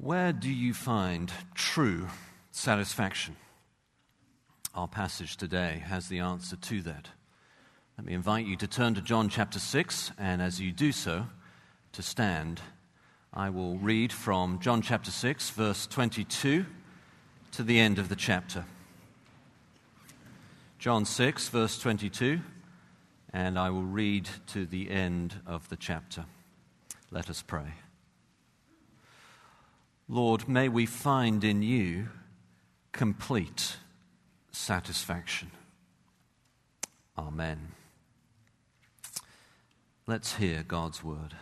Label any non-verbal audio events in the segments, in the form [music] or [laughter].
Where do you find true satisfaction? Our passage today has the answer to that. Let me invite you to turn to John chapter 6, and as you do so, to stand. I will read from John chapter 6, verse 22, to the end of the chapter. John 6, verse 22, and I will read to the end of the chapter. Let us pray. Lord, may we find in you complete satisfaction. Amen. Let's hear God's word.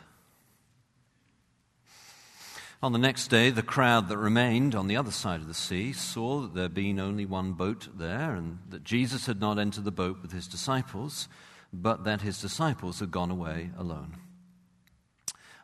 On the next day, the crowd that remained on the other side of the sea saw that there being only one boat there, and that Jesus had not entered the boat with his disciples, but that his disciples had gone away alone.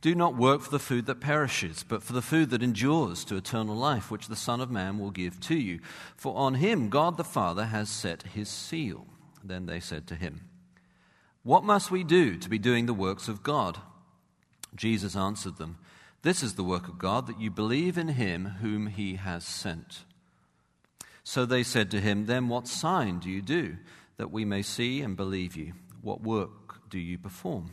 Do not work for the food that perishes, but for the food that endures to eternal life, which the Son of Man will give to you. For on him God the Father has set his seal. Then they said to him, What must we do to be doing the works of God? Jesus answered them, This is the work of God, that you believe in him whom he has sent. So they said to him, Then what sign do you do, that we may see and believe you? What work do you perform?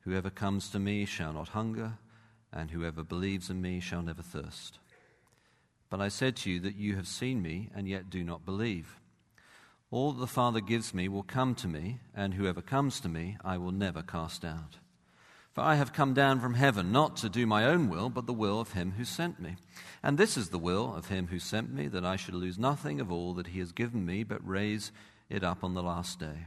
Whoever comes to me shall not hunger, and whoever believes in me shall never thirst. But I said to you that you have seen me, and yet do not believe. All that the Father gives me will come to me, and whoever comes to me I will never cast out. For I have come down from heaven not to do my own will, but the will of him who sent me. And this is the will of him who sent me, that I should lose nothing of all that he has given me, but raise it up on the last day.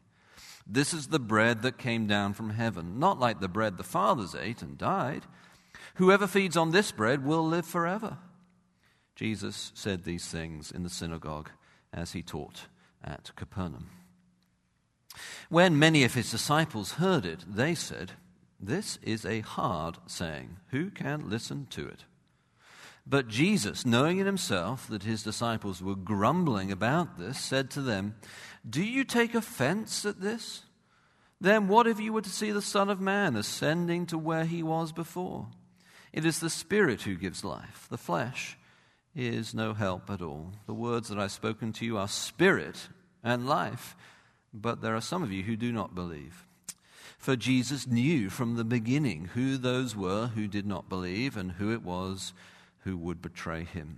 This is the bread that came down from heaven, not like the bread the fathers ate and died. Whoever feeds on this bread will live forever. Jesus said these things in the synagogue as he taught at Capernaum. When many of his disciples heard it, they said, This is a hard saying. Who can listen to it? But Jesus, knowing in himself that his disciples were grumbling about this, said to them, Do you take offense at this? Then what if you were to see the Son of Man ascending to where he was before? It is the Spirit who gives life, the flesh is no help at all. The words that I've spoken to you are spirit and life, but there are some of you who do not believe. For Jesus knew from the beginning who those were who did not believe and who it was who would betray him.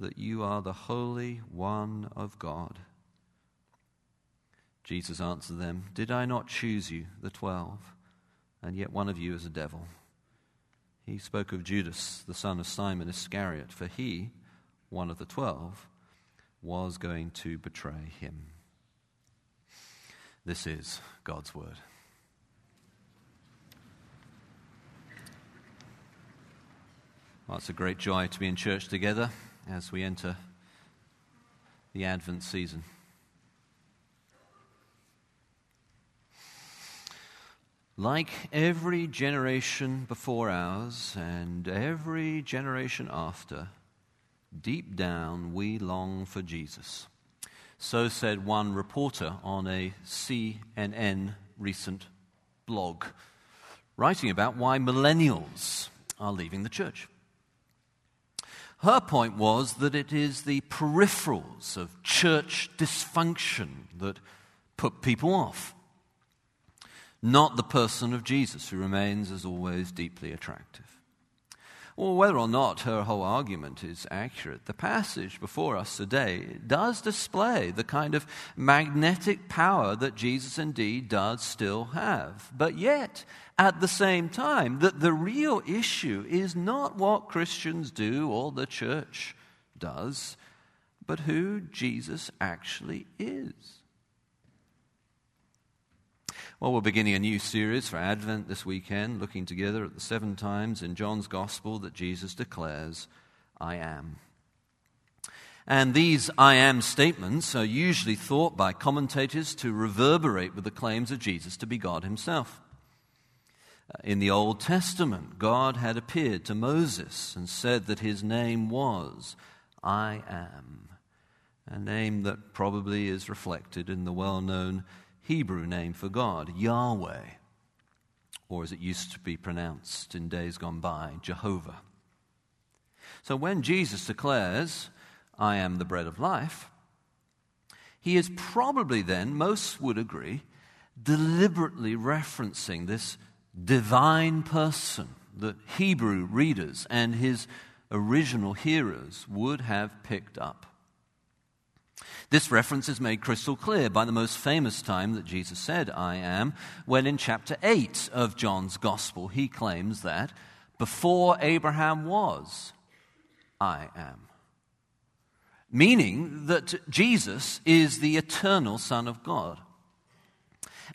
that you are the Holy One of God. Jesus answered them, Did I not choose you, the twelve, and yet one of you is a devil? He spoke of Judas, the son of Simon Iscariot, for he, one of the twelve, was going to betray him. This is God's word. Well, it's a great joy to be in church together as we enter the Advent season. Like every generation before ours and every generation after, deep down we long for Jesus. So said one reporter on a CNN recent blog, writing about why millennials are leaving the church. Her point was that it is the peripherals of church dysfunction that put people off, not the person of Jesus, who remains, as always, deeply attractive. Well, whether or not her whole argument is accurate, the passage before us today does display the kind of magnetic power that Jesus indeed does still have. But yet, at the same time, that the real issue is not what Christians do or the church does, but who Jesus actually is. Well, we're beginning a new series for Advent this weekend, looking together at the seven times in John's Gospel that Jesus declares, I am. And these I am statements are usually thought by commentators to reverberate with the claims of Jesus to be God himself. In the Old Testament, God had appeared to Moses and said that his name was I am, a name that probably is reflected in the well known Hebrew name for God, Yahweh, or as it used to be pronounced in days gone by, Jehovah. So when Jesus declares, I am the bread of life, he is probably then, most would agree, deliberately referencing this divine person that Hebrew readers and his original hearers would have picked up. This reference is made crystal clear by the most famous time that Jesus said, I am, when in chapter 8 of John's Gospel he claims that before Abraham was, I am. Meaning that Jesus is the eternal Son of God.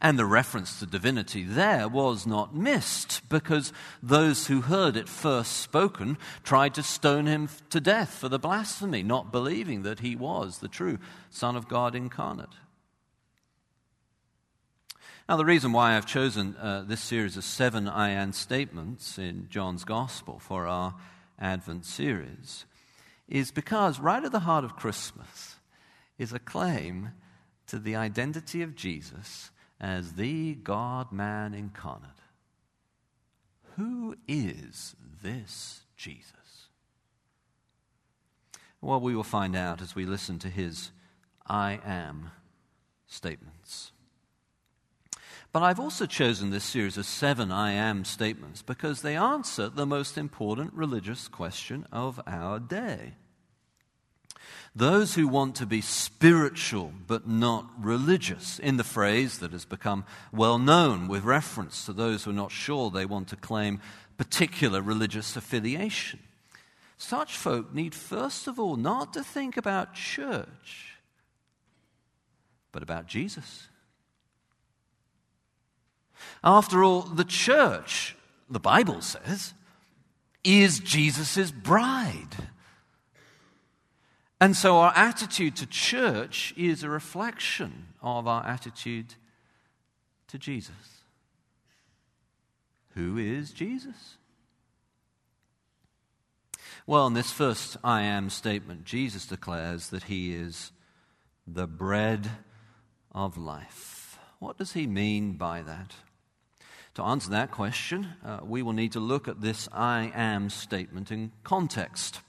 And the reference to divinity there was not missed because those who heard it first spoken tried to stone him to death for the blasphemy, not believing that he was the true Son of God incarnate. Now, the reason why I've chosen uh, this series of seven I am statements in John's Gospel for our Advent series is because right at the heart of Christmas is a claim to the identity of Jesus as the God man incarnate. Who is this Jesus? Well, we will find out as we listen to his I am statements. But I've also chosen this series of seven I am statements because they answer the most important religious question of our day. Those who want to be spiritual but not religious, in the phrase that has become well known with reference to those who are not sure they want to claim particular religious affiliation. Such folk need, first of all, not to think about church, but about Jesus. After all, the church, the Bible says, is Jesus' bride. And so our attitude to church is a reflection of our attitude to Jesus. Who is Jesus? Well, in this first I am statement, Jesus declares that he is the bread of life. What does he mean by that? To answer that question, uh, we will need to look at this I am statement in context.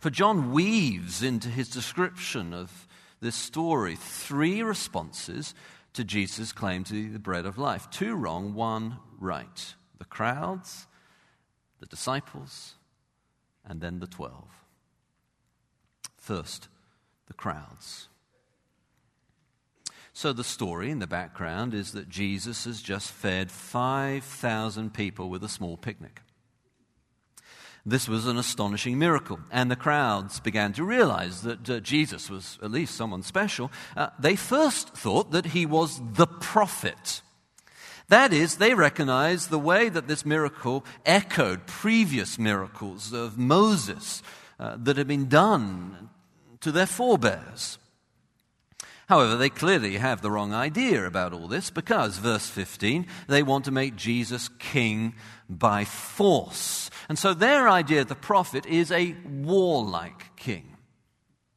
For John weaves into his description of this story three responses to Jesus' claim to be the bread of life two wrong, one right. The crowds, the disciples, and then the twelve. First, the crowds. So, the story in the background is that Jesus has just fed 5,000 people with a small picnic. This was an astonishing miracle, and the crowds began to realize that uh, Jesus was at least someone special. Uh, they first thought that he was the prophet. That is, they recognized the way that this miracle echoed previous miracles of Moses uh, that had been done to their forebears. However, they clearly have the wrong idea about all this because, verse 15, they want to make Jesus king by force. And so their idea the prophet is a warlike king.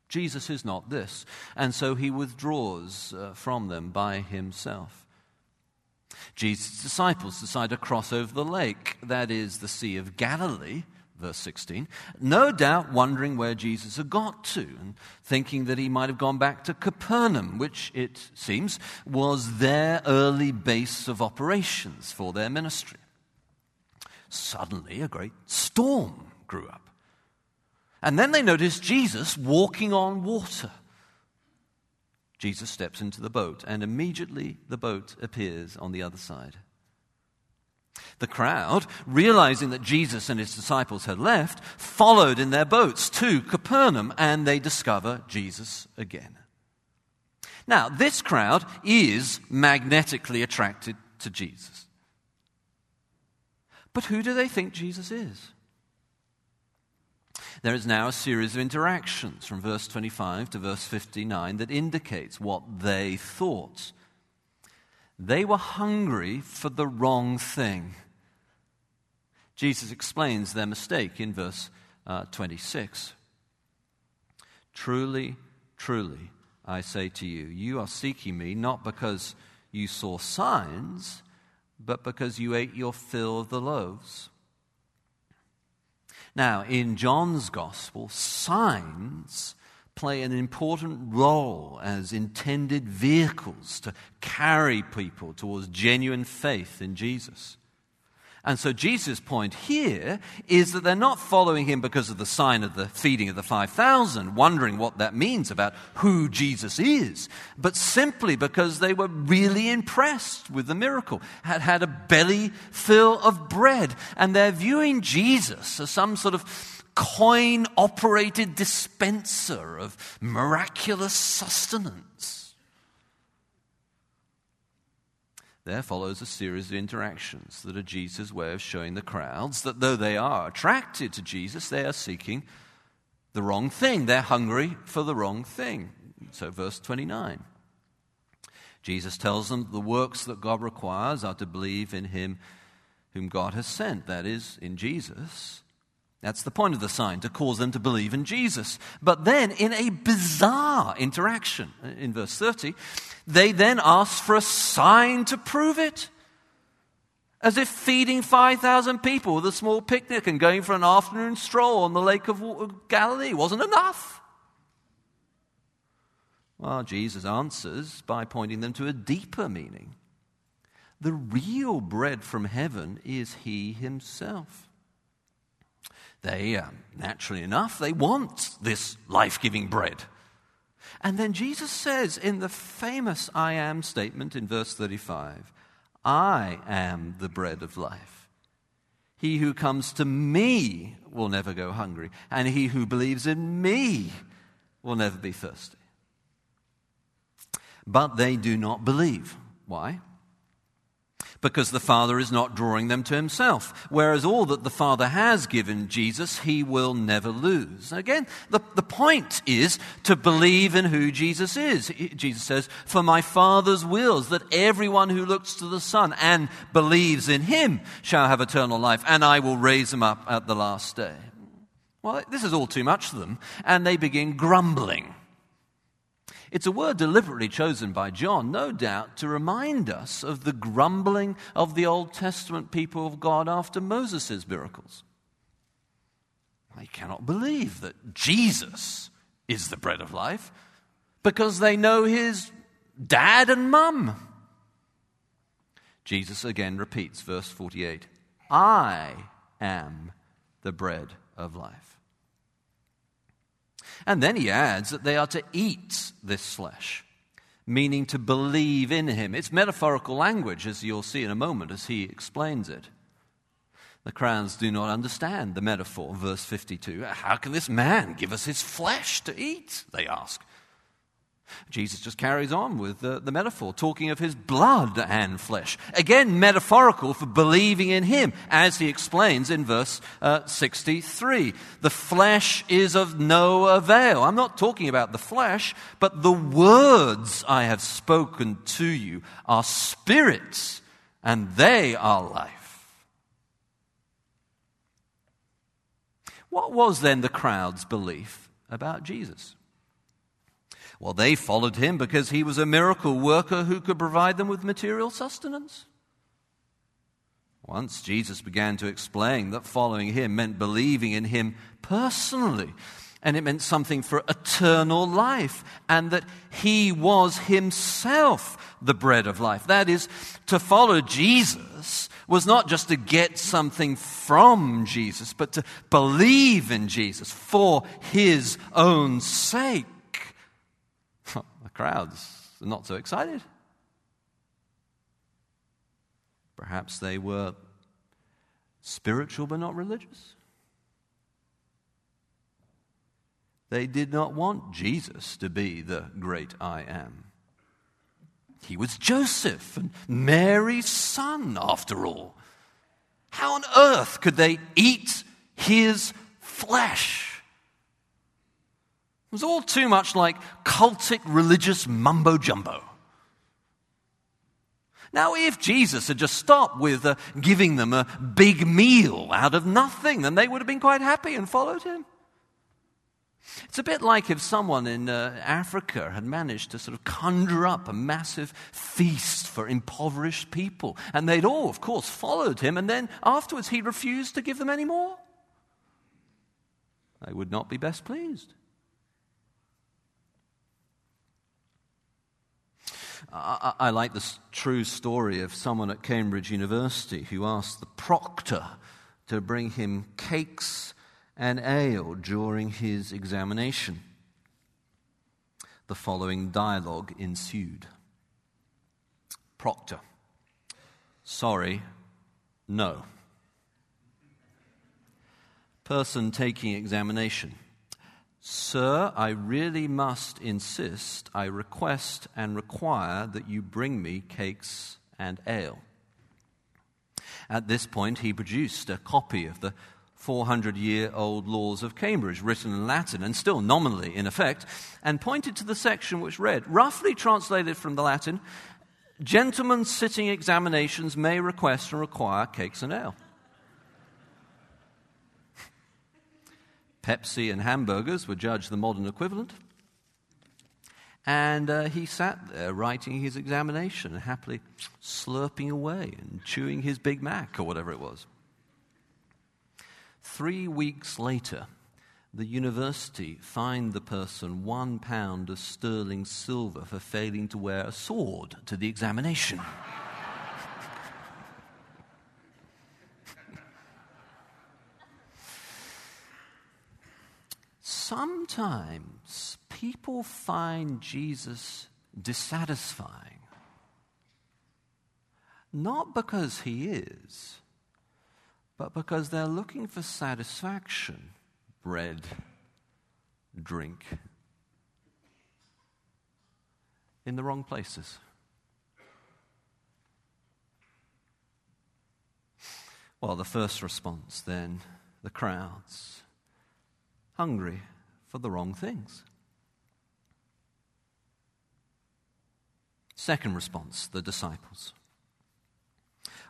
Jesus is not this. And so he withdraws uh, from them by himself. Jesus' disciples decide to cross over the lake, that is, the Sea of Galilee verse 16, no doubt wondering where Jesus had got to and thinking that he might have gone back to Capernaum, which it seems was their early base of operations for their ministry. Suddenly, a great storm grew up. And then they noticed Jesus walking on water. Jesus steps into the boat, and immediately the boat appears on the other side. The crowd, realizing that Jesus and his disciples had left, followed in their boats to Capernaum and they discover Jesus again. Now, this crowd is magnetically attracted to Jesus. But who do they think Jesus is? There is now a series of interactions from verse 25 to verse 59 that indicates what they thought. They were hungry for the wrong thing. Jesus explains their mistake in verse uh, 26. Truly, truly, I say to you, you are seeking me not because you saw signs, but because you ate your fill of the loaves. Now, in John's gospel, signs play an important role as intended vehicles to carry people towards genuine faith in Jesus. And so Jesus' point here is that they're not following him because of the sign of the feeding of the 5,000, wondering what that means about who Jesus is, but simply because they were really impressed with the miracle, had had a belly fill of bread, and they're viewing Jesus as some sort of coin operated dispenser of miraculous sustenance. There follows a series of interactions that are Jesus' way of showing the crowds that though they are attracted to Jesus, they are seeking the wrong thing. They're hungry for the wrong thing. So, verse 29. Jesus tells them the works that God requires are to believe in him whom God has sent, that is, in Jesus, that's the point of the sign, to cause them to believe in Jesus. But then, in a bizarre interaction, uh, in verse 30, they then ask for a sign to prove it. As if feeding 5,000 people with a small picnic and going for an afternoon stroll on the Lake of uh, Galilee wasn't enough. Well, Jesus answers by pointing them to a deeper meaning. The real bread from heaven is He Himself. They, uh, naturally enough, they want this life giving bread. And then Jesus says in the famous I am statement in verse 35 I am the bread of life. He who comes to me will never go hungry, and he who believes in me will never be thirsty. But they do not believe. Why? Because the Father is not drawing them to himself. Whereas all that the Father has given Jesus, he will never lose. Again, the, the point is to believe in who Jesus is. Jesus says, For my Father's wills that everyone who looks to the Son and believes in him shall have eternal life, and I will raise him up at the last day. Well, this is all too much for them, and they begin grumbling. It's a word deliberately chosen by John, no doubt, to remind us of the grumbling of the Old Testament people of God after Moses' miracles. They cannot believe that Jesus is the bread of life because they know his dad and mum. Jesus again repeats verse 48 I am the bread of life. And then he adds that they are to eat this flesh, meaning to believe in him. It's metaphorical language, as you'll see in a moment as he explains it. The crowds do not understand the metaphor, verse 52. How can this man give us his flesh to eat? They ask. Jesus just carries on with the, the, metaphor, talking of his blood and flesh. Again, metaphorical for believing in him, as he explains in verse uh, 63. The flesh is of no avail. I'm not talking about the flesh, but the words I have spoken to you are spirits, and they are life. What was then the crowd's belief about Jesus? Well, they followed him because he was a miracle worker who could provide them with material sustenance. Once Jesus began to explain that following him meant believing in him personally, and it meant something for eternal life, and that he was himself the bread of life. That is, to follow Jesus was not just to get something from Jesus, but to believe in Jesus for his own sake crowds are not so excited. Perhaps they were spiritual but not religious. They did not want Jesus to be the great I am. He was Joseph and Mary's son, after all. How on earth could they eat his flesh? It was all too much like cultic religious mumbo jumbo. Now, if Jesus had just stopped with uh, giving them a big meal out of nothing, then they would have been quite happy and followed him. It's a bit like if someone in uh, Africa had managed to sort of conjure up a massive feast for impoverished people, and they'd all, of course, followed him, and then afterwards he refused to give them any more. They would not be best pleased. I, I like this true story of someone at Cambridge University who asked the proctor to bring him cakes and ale during his examination. The following dialogue ensued Proctor, sorry, no. Person taking examination. Sir, I really must insist, I request and require that you bring me cakes and ale. At this point, he produced a copy of the 400 year old laws of Cambridge, written in Latin and still nominally in effect, and pointed to the section which read, roughly translated from the Latin, Gentlemen sitting examinations may request and require cakes and ale. Pepsi and hamburgers were judged the modern equivalent. And uh, he sat there writing his examination happily slurping away and chewing his Big Mac or whatever it was. Three weeks later, the university fined the person one pound of sterling silver for failing to wear a sword to the examination. Sometimes people find Jesus dissatisfying. Not because he is, but because they're looking for satisfaction bread, drink in the wrong places. Well, the first response then, the crowds, hungry for the wrong things. Second response, the disciples.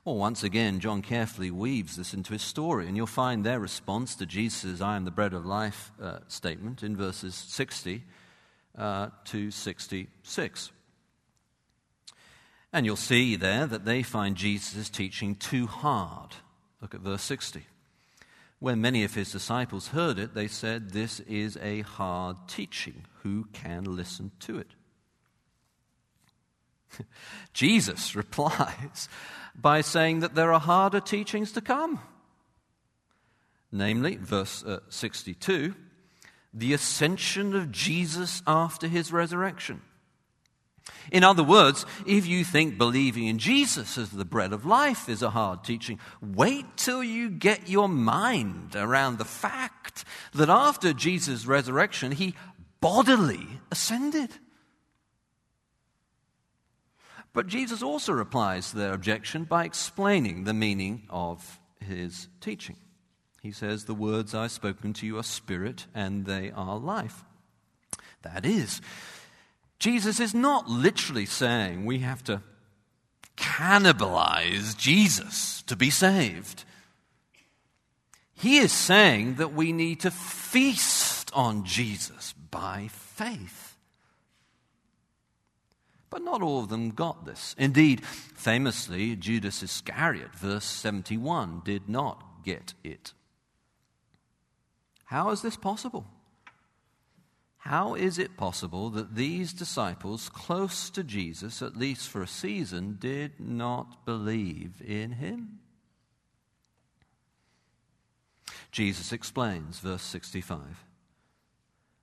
Well, once again, John carefully weaves this into his story, and you'll find their response to Jesus' I am the bread of life uh, statement in verses 60 uh, to 66. And you'll see there that they find Jesus' teaching too hard. Look at verse 60. When many of his disciples heard it, they said, This is a hard teaching. Who can listen to it? [laughs] Jesus replies by saying that there are harder teachings to come. Namely, verse uh, 62, the ascension of Jesus after his resurrection. In other words, if you think believing in Jesus as the bread of life is a hard teaching, wait till you get your mind around the fact that after Jesus' resurrection, he bodily ascended. But Jesus also replies to their objection by explaining the meaning of his teaching. He says, The words I've spoken to you are spirit and they are life. That is, Jesus is not literally saying we have to cannibalize Jesus to be saved. He is saying that we need to feast on Jesus by faith. But not all of them got this. Indeed, famously, Judas Iscariot, verse 71, did not get it. How is this possible? How is it possible that these disciples, close to Jesus, at least for a season, did not believe in him? Jesus explains, verse 65.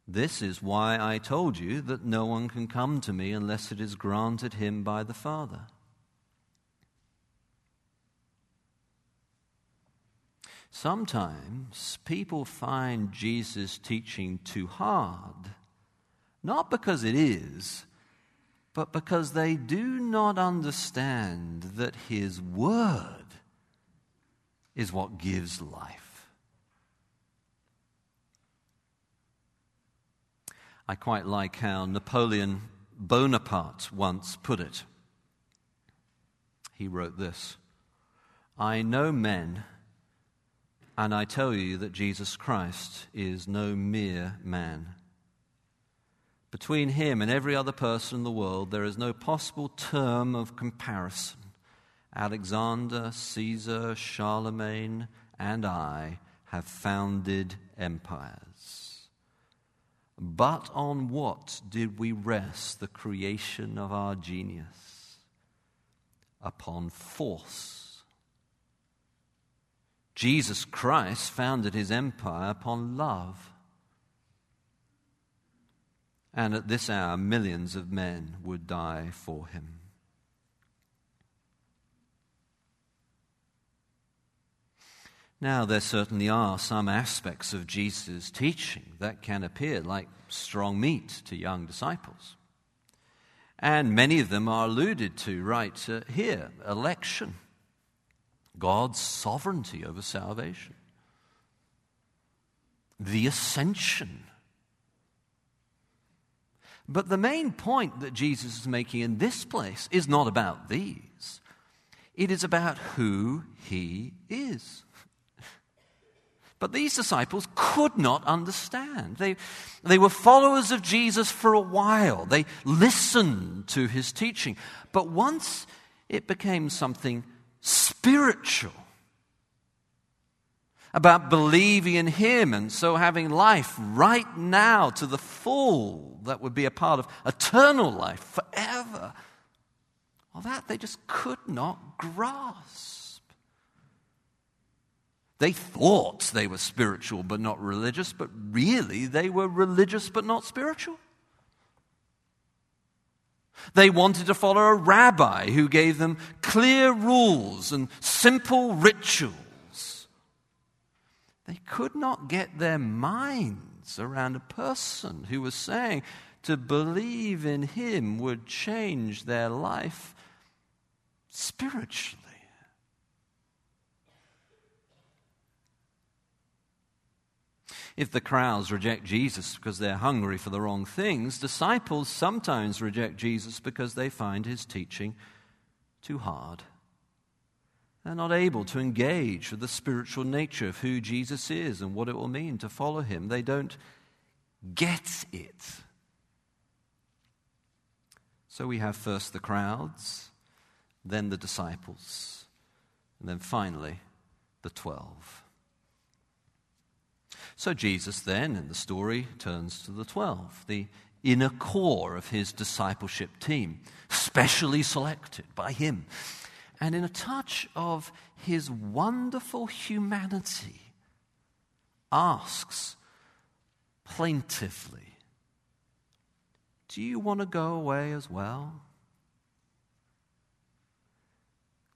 This is why I told you that no one can come to me unless it is granted him by the Father. Sometimes people find Jesus' teaching too hard, not because it is, but because they do not understand that his word is what gives life. I quite like how Napoleon Bonaparte once put it. He wrote this I know men and I tell you that Jesus Christ is no mere man. Between him and every other person in the world, there is no possible term of comparison. Alexander, Caesar, Charlemagne, and I have founded empires. But on what did we rest the creation of our genius? Upon force Jesus Christ founded his empire upon love. And at this hour, millions of men would die for him. Now, there certainly are some aspects of Jesus' teaching that can appear like strong meat to young disciples. And many of them are alluded to right uh, here election God's sovereignty over salvation, the ascension. But the main point that Jesus is making in this place is not about these, it is about who he is. But these disciples could not understand. They, they were followers of Jesus for a while. They listened to his teaching. But once it became something spiritual, about believing in Him and so having life right now to the full that would be a part of eternal life forever. Well, that they just could not grasp. They thought they were spiritual but not religious, but really they were religious but not spiritual. They wanted to follow a rabbi who gave them clear rules and simple rituals. They could not get their minds around a person who was saying to believe in him would change their life spiritually. If the crowds reject Jesus because they're hungry for the wrong things, disciples sometimes reject Jesus because they find his teaching too hard. They're not able to engage with the spiritual nature of who Jesus is and what it will mean to follow him. They don't get it. So we have first the crowds, then the disciples, and then finally the twelve. So Jesus then, in the story, turns to the 12, the inner core of his discipleship team, specially selected by him. And in a touch of his wonderful humanity, asks plaintively, Do you want to go away as well?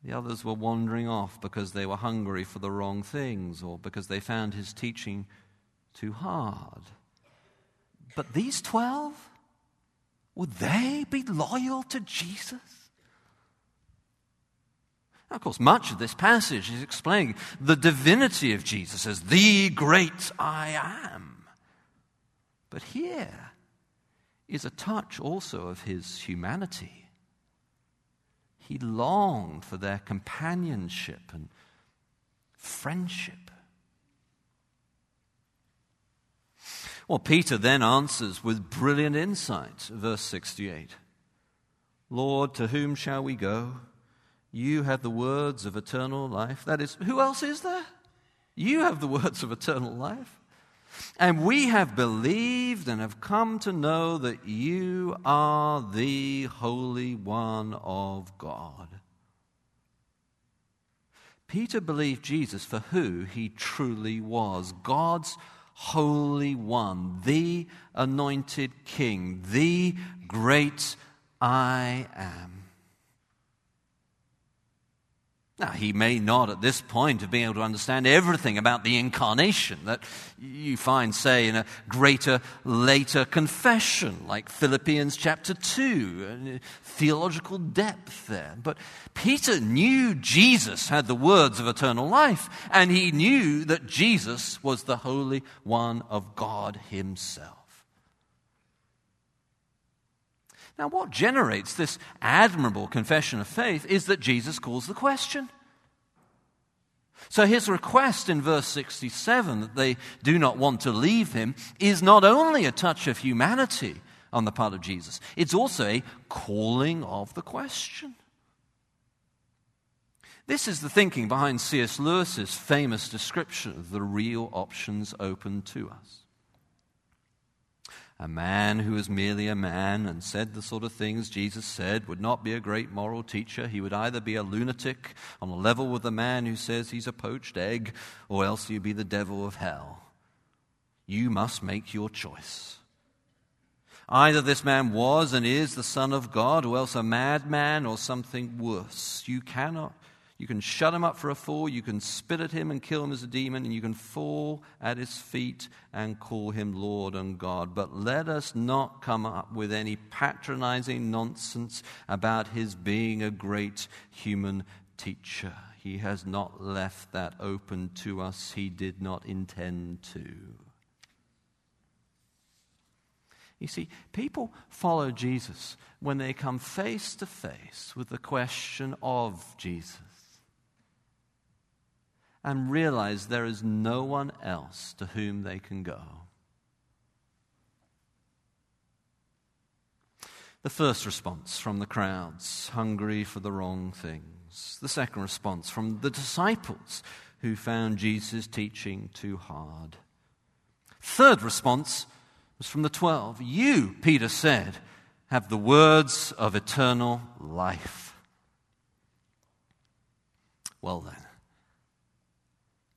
The others were wandering off because they were hungry for the wrong things or because they found his teaching too hard. But these 12, would they be loyal to Jesus? Now, of course, much of this passage is explaining the divinity of Jesus as the great I am. But here is a touch also of his humanity. He longed for their companionship and friendship. Well, Peter then answers with brilliant insight, verse 68 Lord, to whom shall we go? You have the words of eternal life. That is, who else is there? You have the [laughs] words of eternal life. And we have believed and have come to know that you are the Holy One of God. Peter believed Jesus for who he truly was God's Holy One, the anointed King, the great I am. Now, he may not at this point have been able to understand everything about the incarnation that you find, say, in a greater later confession, like Philippians chapter 2, uh, theological depth there. But Peter knew Jesus had the words of eternal life, and he knew that Jesus was the Holy One of God Himself. Now, what generates this admirable confession of faith is that Jesus calls the question. So, his request in verse 67 that they do not want to leave him is not only a touch of humanity on the part of Jesus, it's also a calling of the question. This is the thinking behind C.S. Lewis's famous description of the real options open to us. A man who was merely a man and said the sort of things Jesus said would not be a great moral teacher. He would either be a lunatic on a level with the man who says he's a poached egg, or else he'd be the devil of hell. You must make your choice. Either this man was and is the Son of God, or else a madman or something worse. You cannot you can shut him up for a fool, you can spit at him and kill him as a demon, and you can fall at his feet and call him Lord and God. But let us not come up with any patronizing nonsense about his being a great human teacher. He has not left that open to us, he did not intend to. You see, people follow Jesus when they come face to face with the question of Jesus and realize there is no one else to whom they can go. The first response from the crowds, hungry for the wrong things. The second response from the disciples, who found Jesus' teaching too hard. Third response was from the twelve. You, Peter said, have the words of eternal life. Well then,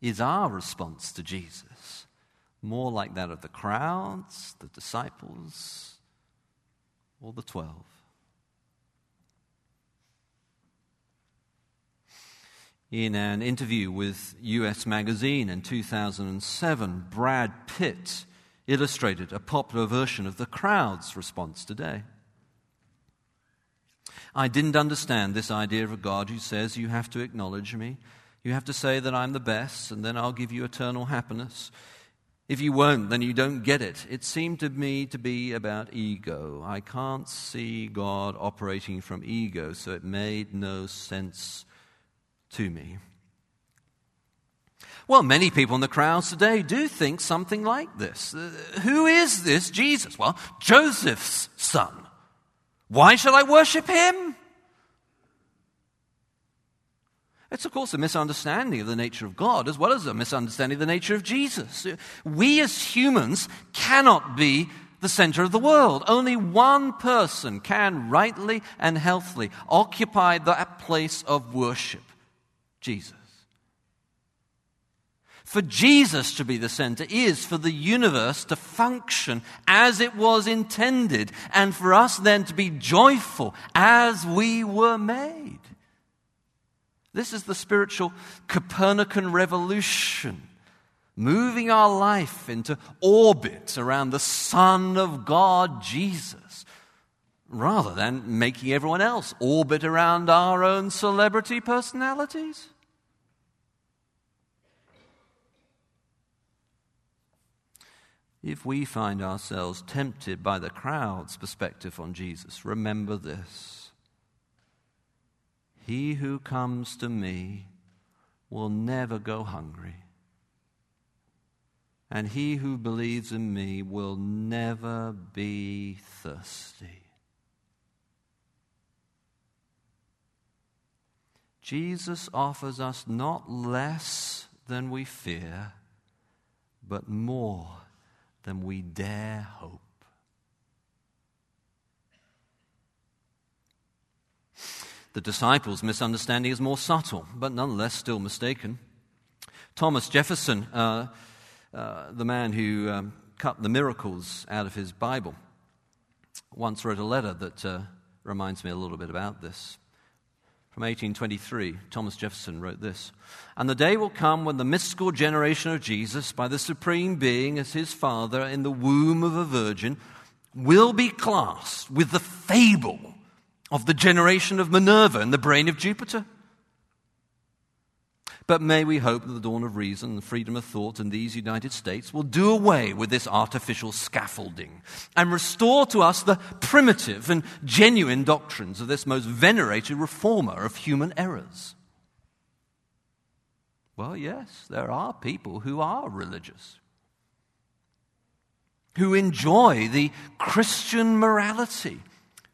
is our response to Jesus? More like that of the crowds, the disciples, or the twelve? In an interview with US Magazine in 2007, Brad Pitt illustrated a popular version of the crowd's response today. I didn't understand this idea of a God who says, You have to acknowledge me. You have to say that I'm the best, and then I'll give you eternal happiness. If you won't, then you don't get it. It seemed to me to be about ego. I can't see God operating from ego, so it made no sense to me. Well, many people in the crowds today do think something like this. Uh, who is this Jesus? Well, Joseph's son. Why should I worship him? It's, of course, a misunderstanding of the nature of God as well as a misunderstanding of the nature of Jesus. We as humans cannot be the center of the world. Only one person can rightly and healthily occupy that place of worship Jesus. For Jesus to be the center is for the universe to function as it was intended, and for us then to be joyful as we were made. This is the spiritual Copernican revolution, moving our life into orbit around the Son of God, Jesus, rather than making everyone else orbit around our own celebrity personalities. If we find ourselves tempted by the crowd's perspective on Jesus, remember this. He who comes to me will never go hungry, and he who believes in me will never be thirsty. Jesus offers us not less than we fear, but more than we dare hope. The disciples' misunderstanding is more subtle, but nonetheless still mistaken. Thomas Jefferson, uh, uh, the man who um, cut the miracles out of his Bible, once wrote a letter that uh, reminds me a little bit about this. From 1823, Thomas Jefferson wrote this And the day will come when the mystical generation of Jesus, by the Supreme Being as his Father in the womb of a virgin, will be classed with the fable of the generation of Minerva in the brain of Jupiter. But may we hope that the dawn of reason and freedom of thought in these United States will do away with this artificial scaffolding and restore to us the primitive and genuine doctrines of this most venerated reformer of human errors. Well, yes, there are people who are religious, who enjoy the Christian morality,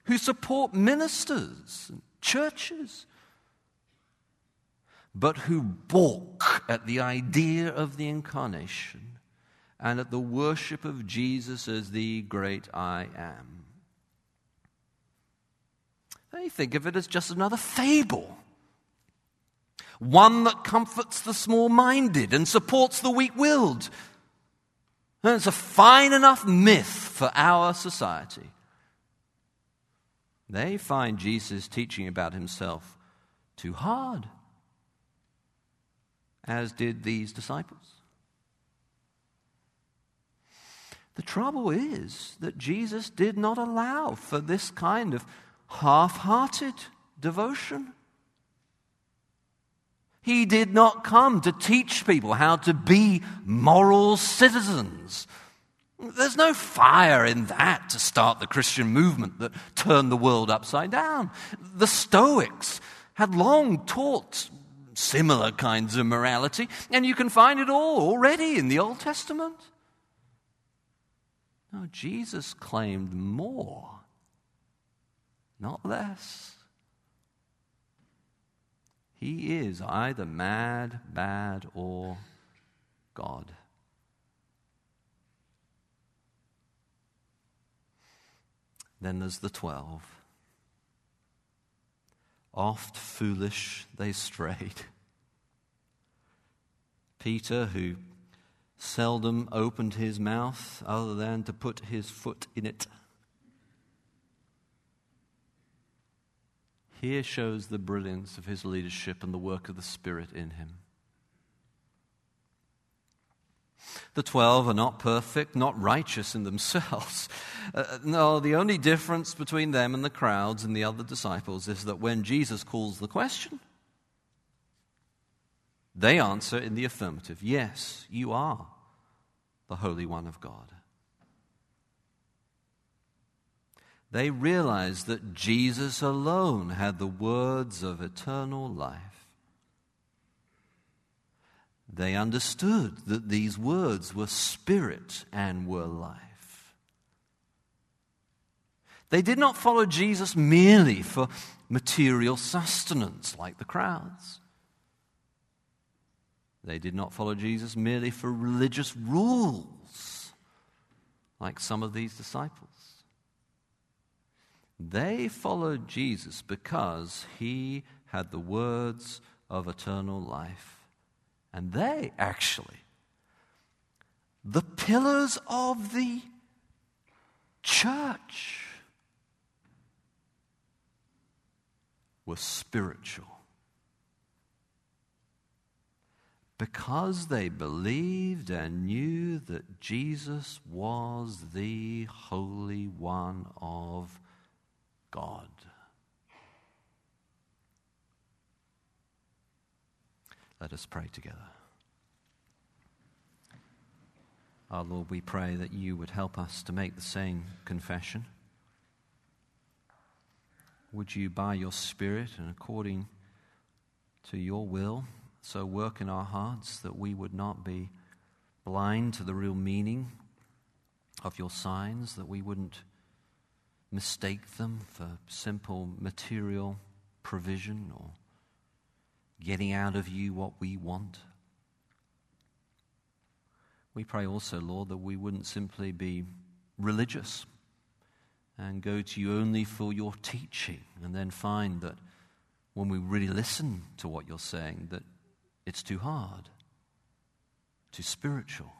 who support ministers, and churches but who balk at the idea of the incarnation and at the worship of Jesus as the great I am. They think of it as just another fable, one that comforts the small minded and supports the weak willed. And it's a fine enough myth for our society. They find Jesus' teaching about himself too hard as did these disciples. The trouble is that Jesus did not allow for this kind of half hearted devotion. He did not come to teach people how to be moral citizens. There's no fire in that to start the Christian movement that turned the world upside down. The Stoics had long taught similar kinds of morality, and you can find it all already in the Old Testament. No, Jesus claimed more, not less. He is either mad, bad, or God. Then there's the twelve. Oft foolish they strayed. [laughs] Peter, who seldom opened his mouth other than to put his foot in it. Here shows the brilliance of his leadership and the work of the Spirit in him. The twelve are not perfect, not righteous in themselves. [laughs] Uh, no, the only difference between them and the crowds and the other disciples is that when Jesus calls the question, they answer in the affirmative Yes, you are the Holy One of God. They realized that Jesus alone had the words of eternal life. They understood that these words were spirit and were life. They did not follow Jesus merely for material sustenance like the crowds. They did not follow Jesus merely for religious rules like some of these disciples. They followed Jesus because he had the words of eternal life. And they actually, the pillars of the church, were spiritual. Because they believed and knew that Jesus was the Holy One of God. Let us pray together. Our Lord, we pray that you would help us to make the same confession. Would you, by your Spirit and according to your will, so work in our hearts that we would not be blind to the real meaning of your signs, that we wouldn't mistake them for simple material provision or getting out of you what we want. We pray also, Lord, that we wouldn't simply be religious and go to you only for your teaching and then find that when we really listen to what you're saying that it's too hard, too spiritual,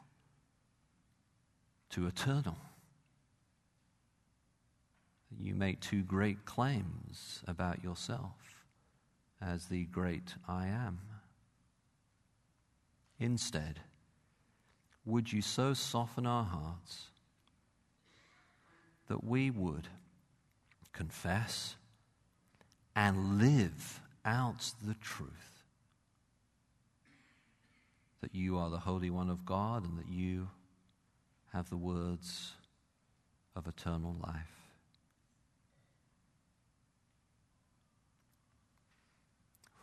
too eternal you make too great claims about yourself as the great I am. Instead, would you so soften our hearts that we would confess and live out the truth that you are the Holy One of God and that you have the words of eternal life.